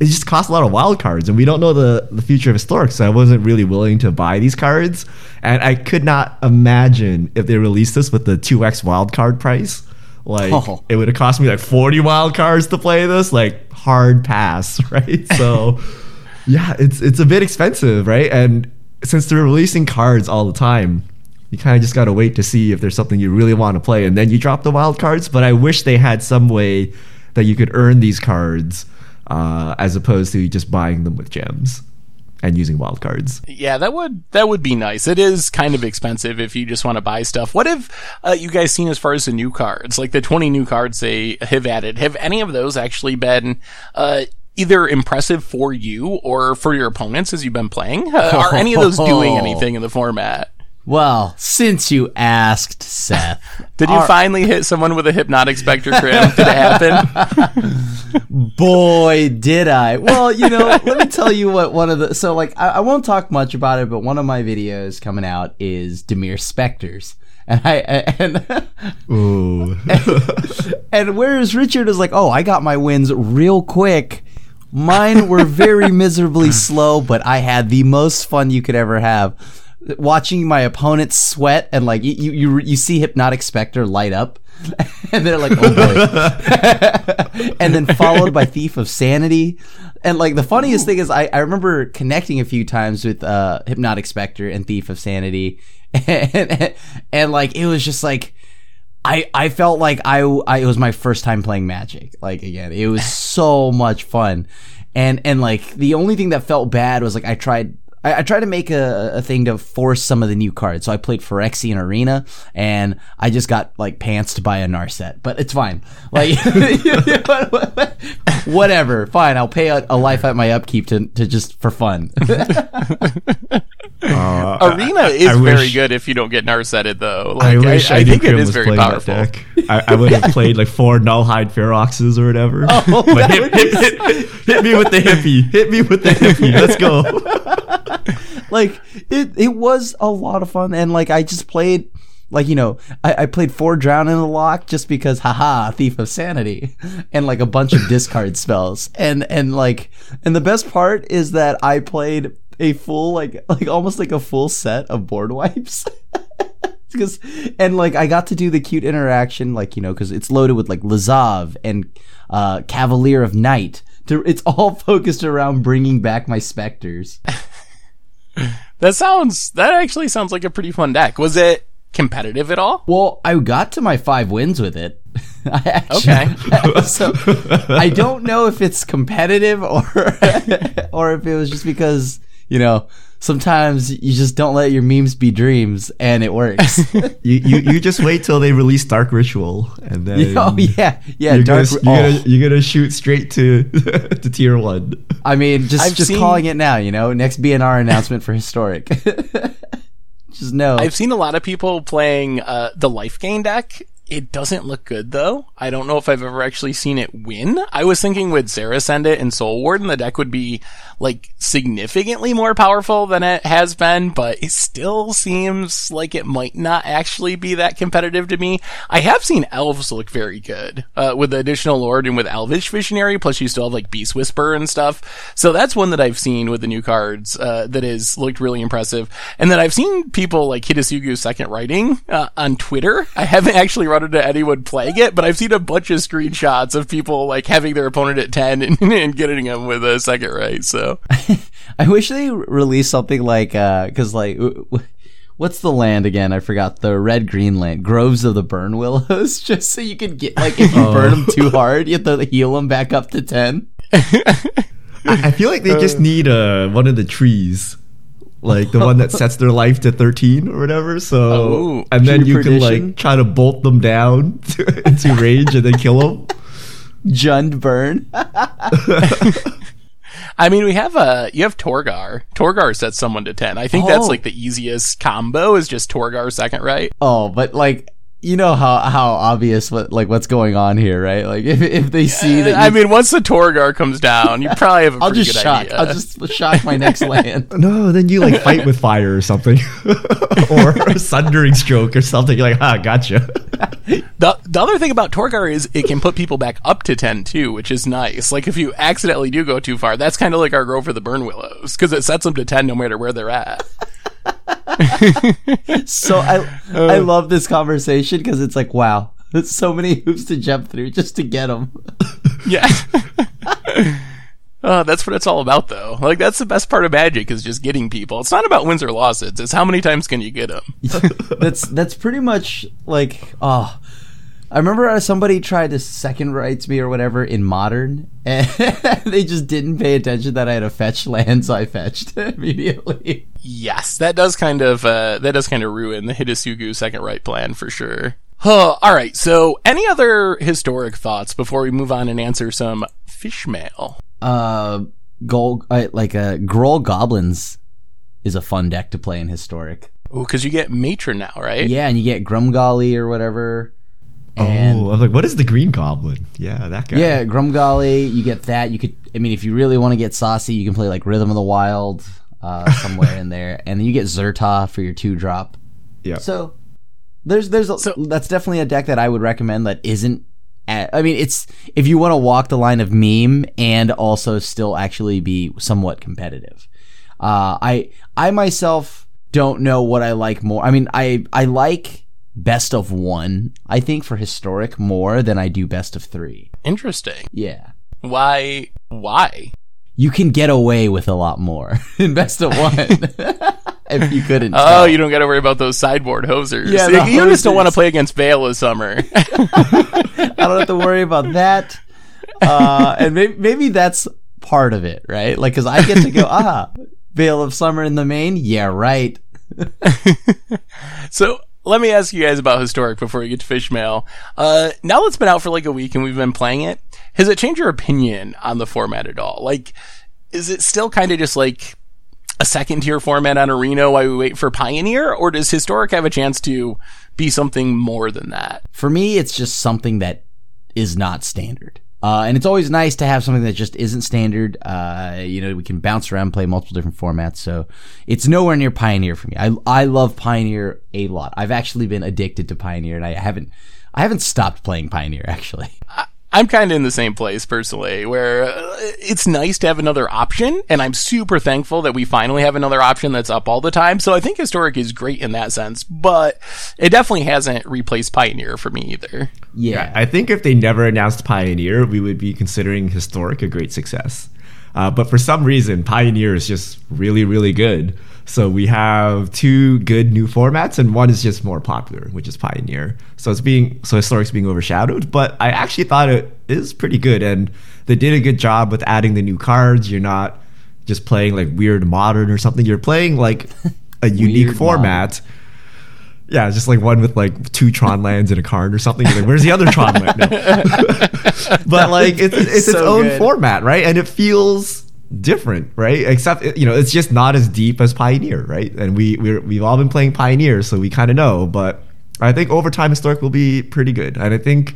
it just costs a lot of wild cards, and we don't know the, the future of Historic, so I wasn't really willing to buy these cards. And I could not imagine if they released this with the 2x wild card price. Like, oh. it would have cost me like 40 wild cards to play this. Like, hard pass, right? So, yeah, it's, it's a bit expensive, right? And since they're releasing cards all the time, you kind of just got to wait to see if there's something you really want to play, and then you drop the wild cards. But I wish they had some way that you could earn these cards uh, as opposed to just buying them with gems and using wildcards. Yeah, that would that would be nice. It is kind of expensive if you just want to buy stuff. What have uh, you guys seen as far as the new cards, like the twenty new cards they have added? Have any of those actually been? Uh, either impressive for you or for your opponents as you've been playing? Uh, are any of those doing anything in the format? Well, since you asked, Seth. Did you our- finally hit someone with a hypnotic specter crim? Did it happen? Boy, did I. Well, you know, let me tell you what one of the. So, like, I, I won't talk much about it, but one of my videos coming out is Dimir Specters. And I and Ooh. and, and whereas Richard is like, oh, I got my wins real quick. Mine were very miserably slow, but I had the most fun you could ever have watching my opponent sweat and like you you you see hypnotic specter light up and they're like oh boy. And then followed by thief of sanity. And like the funniest Ooh. thing is I, I remember connecting a few times with uh hypnotic specter and thief of sanity. And, and, and like it was just like I, I felt like I, I it was my first time playing magic like again. It was so much fun. And and like the only thing that felt bad was like I tried I, I try to make a, a thing to force some of the new cards. So I played Phyrexian Arena, and I just got like pantsed by a Narset, but it's fine. Like whatever, fine. I'll pay a, a life at my upkeep to to just for fun. Uh, Arena I- is I very wish- good if you don't get narsetted though. I wish I, I, think it Krim very powerful. deck. I, I would have played like four Nullhide Feroxes or whatever. Oh, But hit, hit, hit, hit me with the hippie. Hit me with the hippie. Let's go. like it it was a lot of fun and like i just played like you know I, I played four Drown in the Loch just because haha thief of sanity and like a bunch of discard spells and and like and the best part is that i played a full like like almost like a full set of board wipes because and like I got to do the cute interaction, like you know, because it's loaded with like Lazav and uh, Cavalier of Night. To, it's all focused around bringing back my specters. That sounds. That actually sounds like a pretty fun deck. Was it competitive at all? Well, I got to my five wins with it. I actually, Okay. so I don't know if it's competitive or or if it was just because you know sometimes you just don't let your memes be dreams and it works. You, you you just wait till they release Dark Ritual and then oh yeah, yeah. you're, Dark. gonna, you're, oh. gonna, you're gonna shoot straight to to tier one. I mean, just I've just seen- calling it now. You know, next BNR announcement for historic. just know. I've seen a lot of people playing uh, the life gain deck. It doesn't look good though. I don't know if I've ever actually seen it win. I was thinking with Zara it and Soul Warden, the deck would be like significantly more powerful than it has been, but it still seems like it might not actually be that competitive to me. I have seen elves look very good uh, with the additional lord and with Elvish Visionary. Plus, you still have like Beast Whisper and stuff. So that's one that I've seen with the new cards uh, that has looked really impressive. And then I've seen people like Hidetsugu's second writing uh, on Twitter. I haven't actually run into anyone playing it, but I've seen a bunch of screenshots of people like having their opponent at ten and, and getting them with a Second Rite. So I wish they released something like because like. w- w- What's the land again? I forgot the red green land, groves of the burn willows. Just so you can get like if you burn them too hard, you have to heal them back up to ten. I, I feel like they just need uh, one of the trees. Like the one that sets their life to 13 or whatever. So, Oh, and then you can like try to bolt them down to, into range and then kill them. Jund burn. I mean, we have a you have Torgaar. Torgaar sets someone to ten. I think that's Oh. like the easiest combo is just Torgaar Second Rite. oh, but like you know how how obvious what like what's going on here, right? Like if if they see that, I mean, once the Torgaar comes down, you probably have a I'll pretty just good shock. idea. I'll just shock my next land. No, then you like fight with fire or something. or a sundering stroke or something. You're like, ah, gotcha. The, the other thing about Torgaar is it can put people back up to 10 too, which is nice. Like if you accidentally do go too far, that's kind of like our Grove for the Burn Willows, because it sets them to 10 no matter where they're at. So I I uh. love this conversation because it's like wow, there's so many hoops to jump through just to get them. Yeah. Uh, that's what it's all about, though. Like, that's the best part of Magic is just getting people. It's not about wins or losses. It's how many times can you get them. that's that's pretty much like oh. I remember uh, somebody tried to second rights me or whatever in modern, and they just didn't pay attention that I had a fetch land, so I fetched immediately. Yes, that does kind of uh, that does kind of ruin the Hidetsugu Second Rite plan for sure. Huh, all right. So, any other historic thoughts before we move on and answer some fish mail? Uh, gold uh, like uh, Gruul Goblins is a fun deck to play in historic. Oh, because you get Matron now, right? Yeah, and you get Grumgully or whatever. And oh, I was like, what is the green goblin? Yeah, that guy. yeah, Grumgully, you get that. You could, I mean, if you really want to get saucy, you can play like Rhythm of the Wild uh, somewhere in there, and then you get Zerta for your two drop. Yeah. So there's there's a, So- that's definitely a deck that I would recommend that isn't. At, I mean, it's if you want to walk the line of meme and also still actually be somewhat competitive. Uh, I I myself don't know what I like more. I mean, I I like best of one. I think for historic more than I do best of three. Interesting. Yeah. Why? Why? You can get away with a lot more in best of one. if you couldn't. Oh, tell. you don't got to worry about those sideboard hosers. Yeah, you you just don't want to play against Vale this summer. I don't have to worry about that. Uh, and maybe, maybe that's part of it, right? Like, cause I get to go, ah, Veil of Summer in the main? Yeah, right. So let me ask you guys about historic before we get to fish mail. Uh, now that it's been out for like a week and we've been playing it, has it changed your opinion on the format at all? Like, is it still kind of just like a second tier format on Arena while we wait for Pioneer, or does historic have a chance to be something more than that? For me, it's just something that is not standard. Uh, and it's always nice to have something that just isn't standard. Uh, you know, we can bounce around, play multiple different formats. So it's nowhere near Pioneer for me. I, I love Pioneer a lot. I've actually been addicted to Pioneer and I haven't, I haven't stopped playing Pioneer actually. I'm kind of in the same place personally, where uh, it's nice to have another option, and I'm super thankful that we finally have another option that's up all the time. So I think historic is great in that sense, but it definitely hasn't replaced Pioneer for me either. Yeah. I think if they never announced Pioneer, we would be considering Historic a great success. Uh, but for some reason, Pioneer is just really, really good. So we have two good new formats, and one is just more popular, which is Pioneer. So it's being so Historic's being overshadowed. But I actually thought it is pretty good, and they did a good job with adding the new cards. You're not just playing like weird modern or something. You're playing like a unique Weird format. Yeah, just like one with like two Tron lands and a card or something. Like, where's the other Tron land? No. but like it's it's its own good. format, right? And it feels different, right? Except you know, it's just not as deep as Pioneer, right? And we we're, we've all been playing Pioneer, so we kind of know. But I think over time, Historic will be pretty good, and I think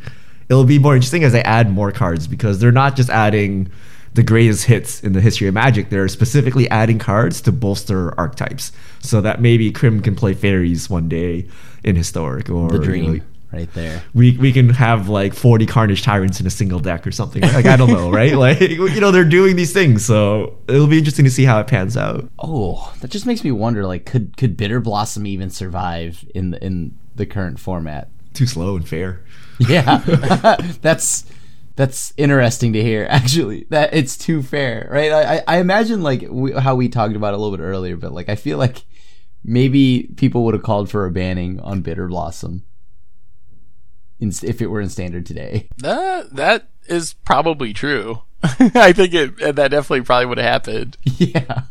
it'll be more interesting as they add more cards because they're not just adding the greatest hits in the history of Magic. They're specifically adding cards to bolster archetypes, so that maybe Krim can play fairies one day in Historic or the you dream know, right there. we we can have like 40 carnage tyrants in a single deck or something like i don't know right like you know they're doing these things so it'll be interesting to see how it pans out Oh, that just makes me wonder. Like, could could Bitter Blossom even survive in the in the current format? too slow and fair Yeah, that's that's interesting to hear. Actually, that it's too fair, right? I I- imagine like we, how we talked about it a little bit earlier, but like I feel like maybe people would have called for a banning on Bitter Blossom in, if it were in standard today. That that is probably true. I think it that definitely probably would have happened. yeah.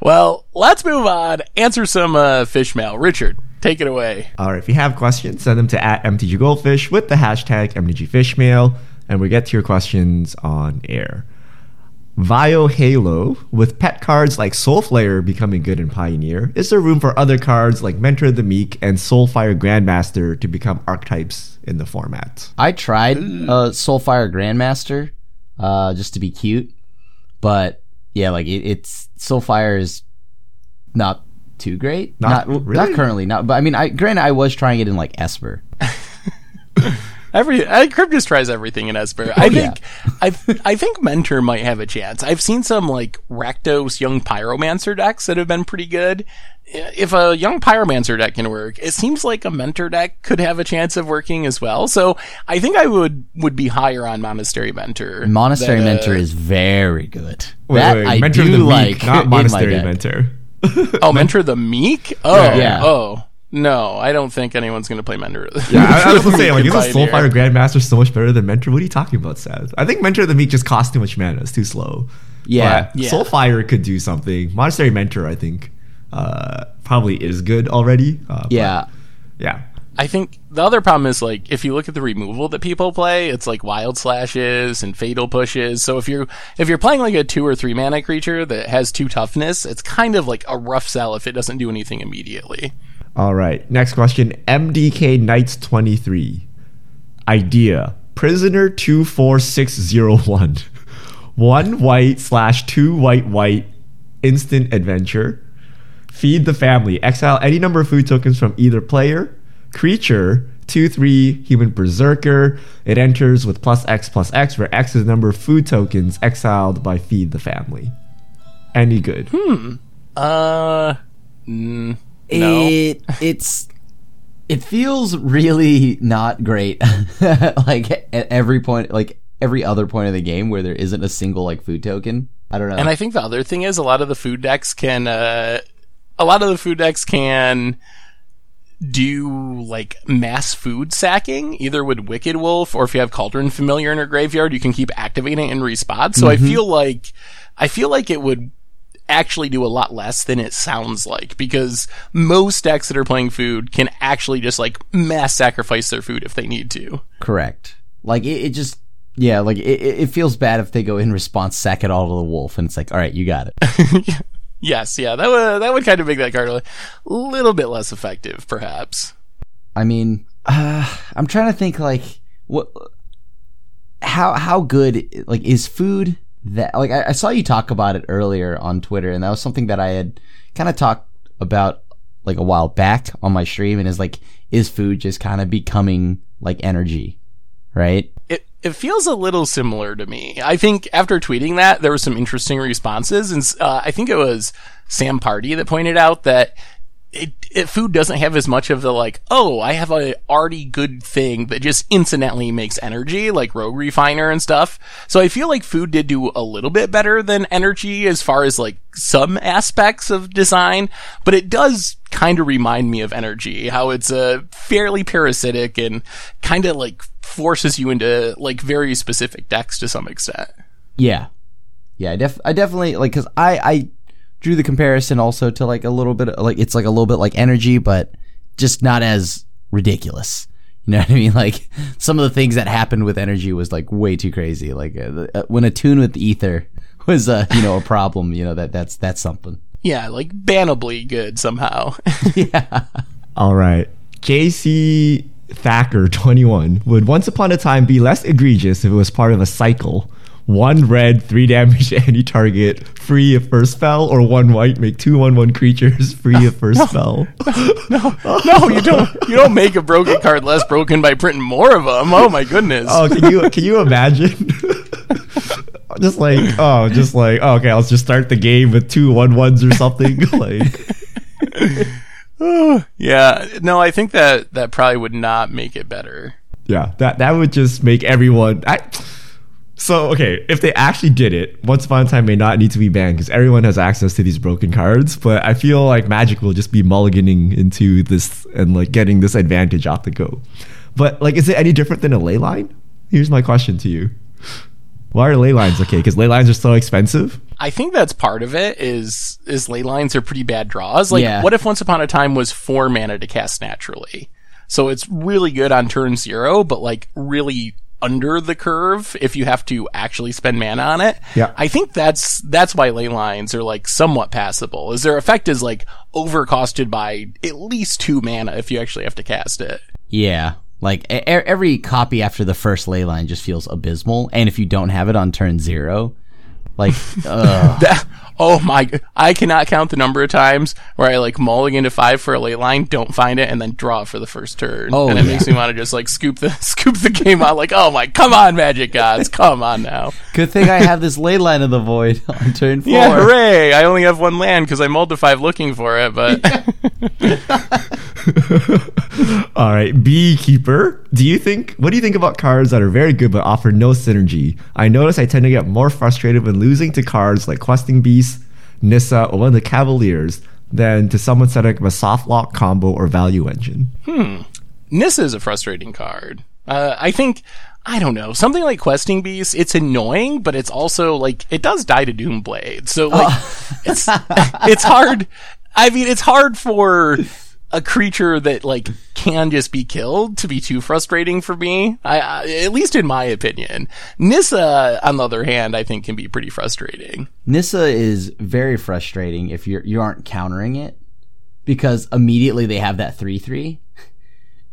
Well, let's move on. Answer some uh, fish mail. Richard, take it away. all right if you have questions send them to at mtg goldfish with the hashtag mtg fishmail and we get to your questions on air Vio Halo, with pet cards like Soulflayer becoming good in Pioneer, is there room for other cards like Mentor of the Meek and Soulfire Grandmaster to become archetypes in the format? I tried uh, Soulfire Grandmaster uh, just to be cute, but yeah, like it, it's Soulfire is not too great. Not- not, really? not currently. Not, but I mean, I granted I was trying it in like Esper. Every I, Crib just tries everything in Esper. I Oh, yeah. think I I think Mentor might have a chance. I've seen some like Rakdos young Pyromancer decks that have been pretty good. If a young Pyromancer deck can work, it seems like a Mentor deck could have a chance of working as well. So I think I would would be higher on Monastery Mentor. Monastery than, uh, Mentor is very good. Wait, that wait, I Mentor do the like. Meek, not Monastery. Mentor. Oh, Mentor the Meek. Oh, Yeah. oh. No, I don't think anyone's going to play Mentor. Yeah, I, I was gonna say, like, isn't in Pioneer. Soulfire Grandmaster so much better than Mentor? What are you talking about, Seth? I think Mentor of the Meek just costs too much mana. It's too slow. Yeah. But Yeah. Soulfire could do something. Monastery Mentor, I think, uh, probably is good already. Uh, but- Yeah. yeah. I think the other problem is like if you look at the removal that people play, it's like wild slashes and fatal pushes. So if you're if you're playing like a two or three mana creature that has two toughness, it's kind of like a rough sell if it doesn't do anything immediately. All right. Next question. MDK Knights 23. Idea. Prisoner 24601. One white slash two white white instant adventure. Feed the family. Exile any number of food tokens from either player. Creature 2 3 human berserker. It enters with plus X plus X, where X is the number of food tokens exiled by Feed the family. Any good? Hmm. Uh, mm, no. It it's it feels really not great. like at every point, like every other point of the game where there isn't a single like food token. I don't know. And I think the other thing is a lot of the food decks can, uh, a lot of the food decks can do like mass food sacking, either with Wicked Wolf or if you have Cauldron Familiar in your graveyard, you can keep activating it in respawn. So I feel like, I feel like it would actually do a lot less than it sounds like because most decks that are playing food can actually just like mass sacrifice their food if they need to. Correct. Like it, it just yeah, like it, it feels bad if they go in response sack it all to the wolf and it's like, all right, you got it. yes, yeah, that would that would kind of make that card a little bit less effective, perhaps. I mean, uh, I'm trying to think like what how how good like is food that like I, I saw you talk about it earlier on Twitter and that was something that I had kind of talked about like a while back on my stream and is like is food just kind of becoming like energy right it it feels a little similar to me. I think after tweeting that, there were some interesting responses, and uh, I think it was Sam Pardee that pointed out that it, it, food doesn't have as much of the like, oh, I have a already good thing that just incidentally makes energy, like Rogue Refiner and stuff. So I feel like food did do a little bit better than energy as far as like some aspects of design, but it does kind of remind me of energy, how it's a uh, fairly parasitic and kind of like forces you into like very specific decks to some extent. Yeah. Yeah, I def I definitely like cuz I I drew the comparison also to like a little bit like it's like a little bit like energy, but just not as ridiculous. You know what I mean? Like some of the things that happened with energy was like way too crazy. Like uh, uh, when Attune with Aether was uh, you know a problem, you know that that's that's something. Yeah, like bannably good somehow. yeah. All right. JC Thacker 21 would once upon a time be less egregious if it was part of a cycle one red, three damage to any target, free of first spell, or one white, make two one one creatures free of first no, spell. No, no, you don't. You don't make a broken card less broken by printing more of them. Oh my goodness. Oh, can you can you imagine? just like oh, just like oh, okay, I'll just start the game with two one ones or something like. yeah, no, I think that that probably would not make it better. Yeah, that that would just make everyone. I, so okay, if they actually did it, Once Upon a Time may not need to be banned because everyone has access to these broken cards. But I feel like Magic will just be mulliganing into this and like getting this advantage off the go. But like, is it any different than a ley line? Here's my question to you: Why are ley lines okay? Because ley lines are so expensive. I think that's part of it. Is is ley lines are pretty bad draws. Like, yeah. what if Once Upon a Time was four mana to cast naturally? So it's really good on turn zero, but like really under the curve if you have to actually spend mana on it. Yeah. I think that's that's why ley lines are like somewhat passable. Is their effect is like overcosted by at least two mana if you actually have to cast it. Yeah. Like every copy after the first ley line just feels abysmal, and if you don't have it on turn zero, like, that, oh my, I cannot count the number of times where I like mulligan into five for a ley line, don't find it, and then draw for the first turn. Oh, and it yeah. makes me want to just like scoop the scoop the game out. Like, oh my, come on, Magic Gods, come on now. Good thing I have this ley line of the void on turn four. Yeah, hooray! I only have one land because I mulled to five looking for it, but. All right, Beekeeper. Do you think? What do you think about cards that are very good but offer no synergy? I notice I tend to get more frustrated when losing to cards like Questing Beast, Nissa, or one of the Cavaliers than to someone setting up a soft lock combo or value engine. Hmm. Nissa is a frustrating card. Uh, I think I don't know something like Questing Beast. It's annoying, but it's also like it does die to Doomblade, so like oh. it's it's hard. I mean, it's hard for a creature that like can just be killed to be too frustrating for me. I, I, at least in my opinion. Nissa, on the other hand, I think can be pretty frustrating. Nissa is very frustrating if you're you aren't countering it because immediately they have that three three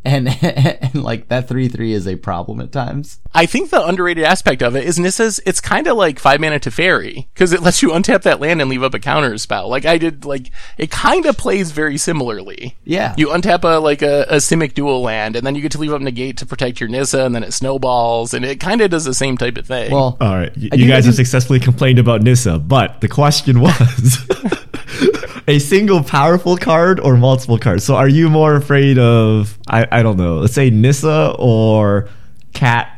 and, and like that three three is a problem at times. I think the underrated aspect of it is Nissa's. It's kind of like five mana to fairy because it lets you untap that land and leave up a counter spell. Like I did, like it kind of plays very similarly. Yeah, you untap a like a, a Simic dual land, and then you get to leave up negate to protect your Nissa, and then it snowballs, and it kind of does the same type of thing. Well, all right, y- you guys have successfully complained about Nissa, but the question was. a single powerful card or multiple cards? So are you more afraid of I, I don't know, let's say Nissa or Cat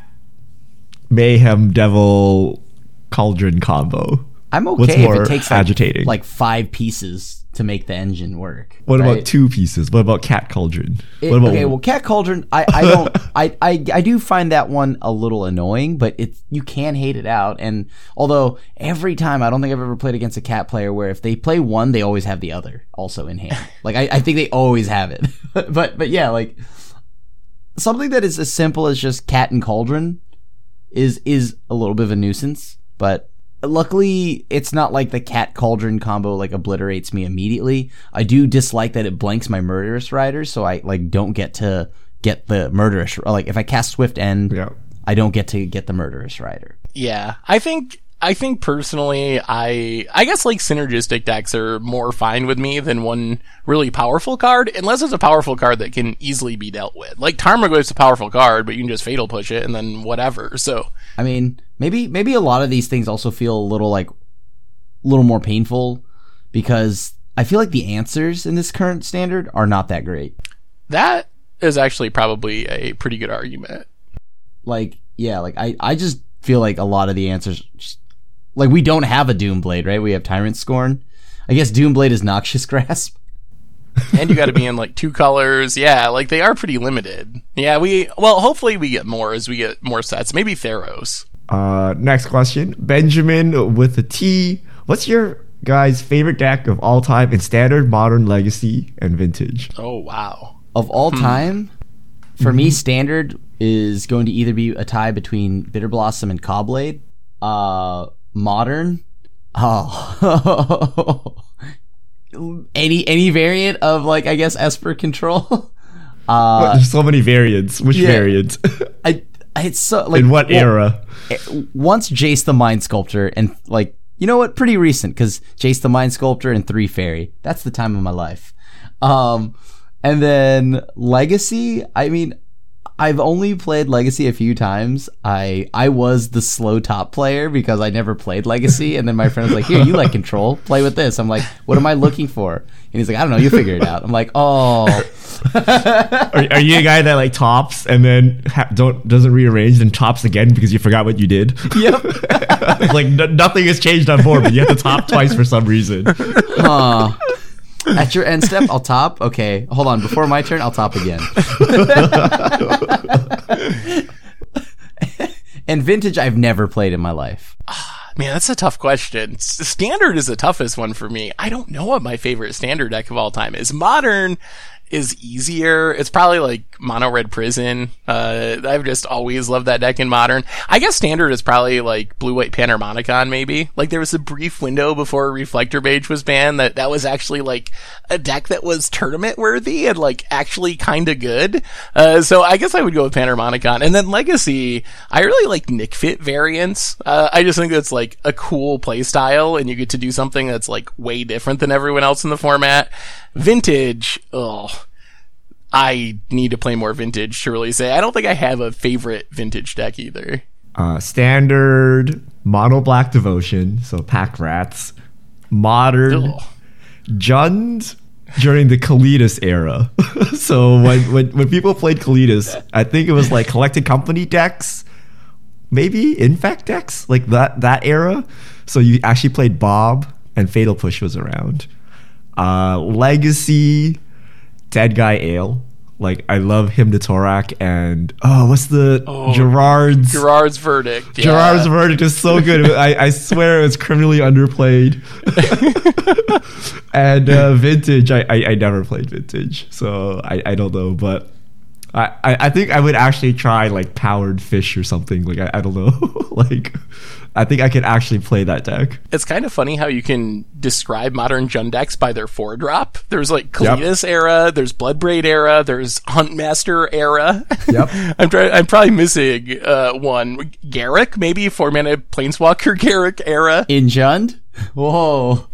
Mayhem Devil Cauldron combo? I'm okay if it takes like, agitating? like five pieces to make the engine work. What right? about two pieces? What about Cat Cauldron? It- what about okay, well, Cat Cauldron, I, I don't, I, I, I do find that one a little annoying, but it's you can hate it out. And although every time, I don't think I've ever played against a cat player where if they play one, they always have the other also in hand. like I, I think they always have it. but but yeah, like something that is as simple as just cat and cauldron is is a little bit of a nuisance. But luckily it's not like the cat cauldron combo like obliterates me immediately i do dislike that it blanks my murderous rider, so i like don't get to get the murderous like if i cast swift end Yeah. i don't get to get the murderous rider Yeah, I think I think personally, I I guess like synergistic decks are more fine with me than one really powerful card, unless it's a powerful card that can easily be dealt with. Like Tarmogoyf's a powerful card, but you can just fatal push it and then whatever. So i mean maybe maybe a lot of these things also feel a little like a little more painful because i feel like the answers in this current standard are not that great that is actually probably a pretty good argument. like yeah like i i just feel like a lot of the answers just, like we don't have a doomblade right we have tyrant scorn i guess doomblade is noxious grasp and you got to be in like two colors. Yeah, like they are pretty limited. Yeah, we well, hopefully we get more as we get more sets. Maybe Theros. Uh, next question. Benjamin with a T. What's your guys' favorite deck of all time in standard, modern, legacy, and vintage? Oh wow. of all time for me standard is going to either be a tie between bitter blossom and Caw-Blade uh modern oh any any variant of like i guess esper control uh There's so many variants. Which yeah. variant? i it's so like in what well, era? once Jace the Mind Sculptor and like you know what pretty recent because Jace the Mind Sculptor and Three Fairy that's the time of my life um and then Legacy I mean I've only played Legacy a few times. I I was the slow top player because I never played Legacy and then my friend was like here you like control. Play with this. I'm like what am I looking for? And he's like I don't know. You figure it out. I'm like oh. Are, are you a guy that like tops and then ha- don't doesn't rearrange and tops again because you forgot what you did? yep. Like n- nothing has changed on board, but you have to top twice for some reason. Huh. At your end step, I'll top. Okay, hold on. Before my turn, I'll top again. and vintage, I've never played in my life. Ah, man, that's a tough question. S- Standard is the toughest one for me. I don't know what my favorite standard deck of all time is. Modern is easier. It's probably like Mono Red Prison. Uh, I've just always loved that deck in Modern. I guess Standard is probably like Blue White Panharmonicon, maybe. Like there was a brief window before Reflector Mage was banned that that was actually like a deck that was tournament worthy and like actually kind of good. Uh, so I guess I would go with Panharmonicon. And then Legacy, I really like Nic Fit variants. Uh, I just think that's like a cool play style and you get to do something that's like way different than everyone else in the format. Vintage, oh, I need to play more vintage to really say. I don't think I have a favorite vintage deck either. Uh, standard mono black devotion, so pack rats. Modern Ugh. Jund during the Kalitas era. so when, when when people played Kalitas, I think it was like collected company decks, maybe infect decks, like that that era. So you actually played Bob and Fatal Push was around. Uh, Legacy, Dead Guy Ale. Like I love him to Torak and oh what's the Oh, Gerard's Gerard's verdict. yeah. Gerard's verdict is so good. I, I swear it was criminally underplayed. and uh, vintage, I, I, I never played vintage, so I, I don't know. But I, I, I think I would actually try like powered fish or something. Like I, I don't know. like I think I could actually play that deck. It's kind of funny how you can describe modern Jund decks by their four drop. There's like Kalitas era, there's Bloodbraid era, there's Huntmaster era. Yep. I'm trying. I'm probably missing uh, one. Garruk, maybe four mana Planeswalker Garruk era. In Jund? Whoa.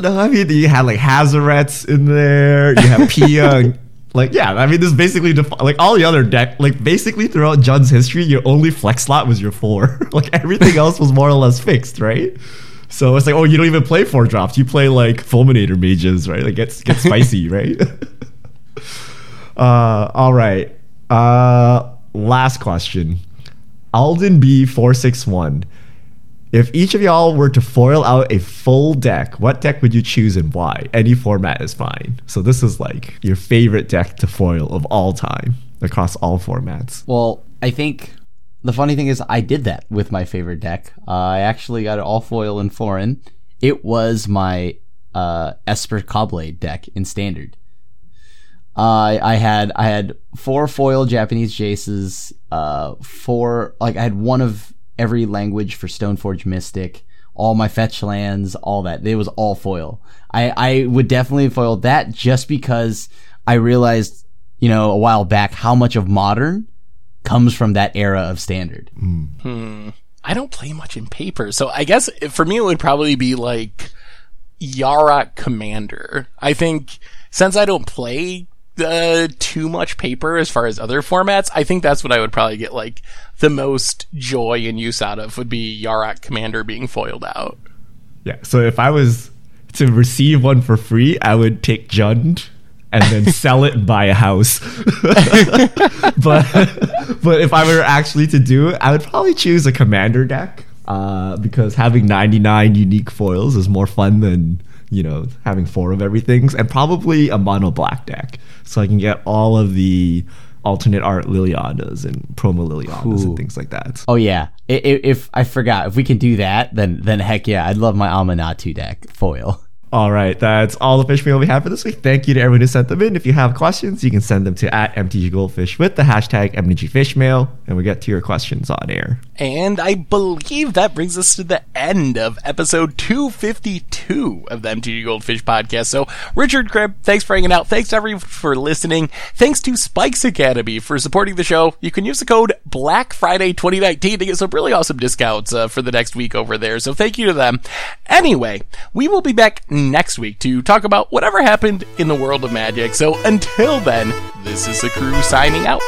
No, I mean you had like Hazarets in there. You have Pia. Like yeah, I mean this is basically defi- like all the other deck. Like basically throughout Jund's history, your only flex slot was your four. like everything else was more or less fixed, right? So it's like oh, you don't even play four drops. You play like Fulminator mages, right? Like gets get spicy, right? uh, all right. Uh, last question. Alden B four six one. If each of y'all were to foil out a full deck, what deck would you choose and why? Any format is fine. So this is like your favorite deck to foil of all time across all formats. Well, I think the funny thing is I did that with my favorite deck. Uh, I actually got it all foil in foreign. It was my uh, Esper Caw-Blade deck in standard. Uh, I had I had four foil Japanese Jaces, uh, four like I had one of every language for Stoneforge Mystic, all my fetch lands, all that. It was all foil. I I would definitely foil that just because I realized you know a while back how much of modern comes from that era of standard. Hmm. Hmm. I don't play much in paper, so I guess for me it would probably be like Yarok Commander. I think since I don't play uh, too much paper as far as other formats, I think that's what I would probably get like the most joy and use out of would be Yarok Commander being foiled out. Yeah. So if I was to receive one for free, I would take Jund and then sell it and buy a house. but but if I were actually to do it, I would probably choose a commander deck. Uh, because having 99 unique foils is more fun than you know having four of everything and probably a mono black deck so i can get all of the alternate art lilianas and promo lilianas Ooh. and things like that Oh yeah, I- I- if I forgot, if we can do that, then then heck yeah, I'd love my Amanatu deck foil. All right, that's all the fish mail we have for this week. Thank you to everyone who sent them in. If you have questions, you can send them to at MTG Goldfish with the hashtag MTGFishmail, and we get to your questions on air. And I believe that brings us to the end of episode 252 of the MTG Goldfish podcast. So, Richard Cribb, thanks for hanging out. Thanks to everyone for listening. Thanks to Spikes Academy for supporting the show. You can use the code Black Friday 2019 to get some really awesome discounts uh, for the next week over there. So, thank you to them. Anyway, we will be back next week to talk about whatever happened in the world of magic. So, until then, this is the crew signing out.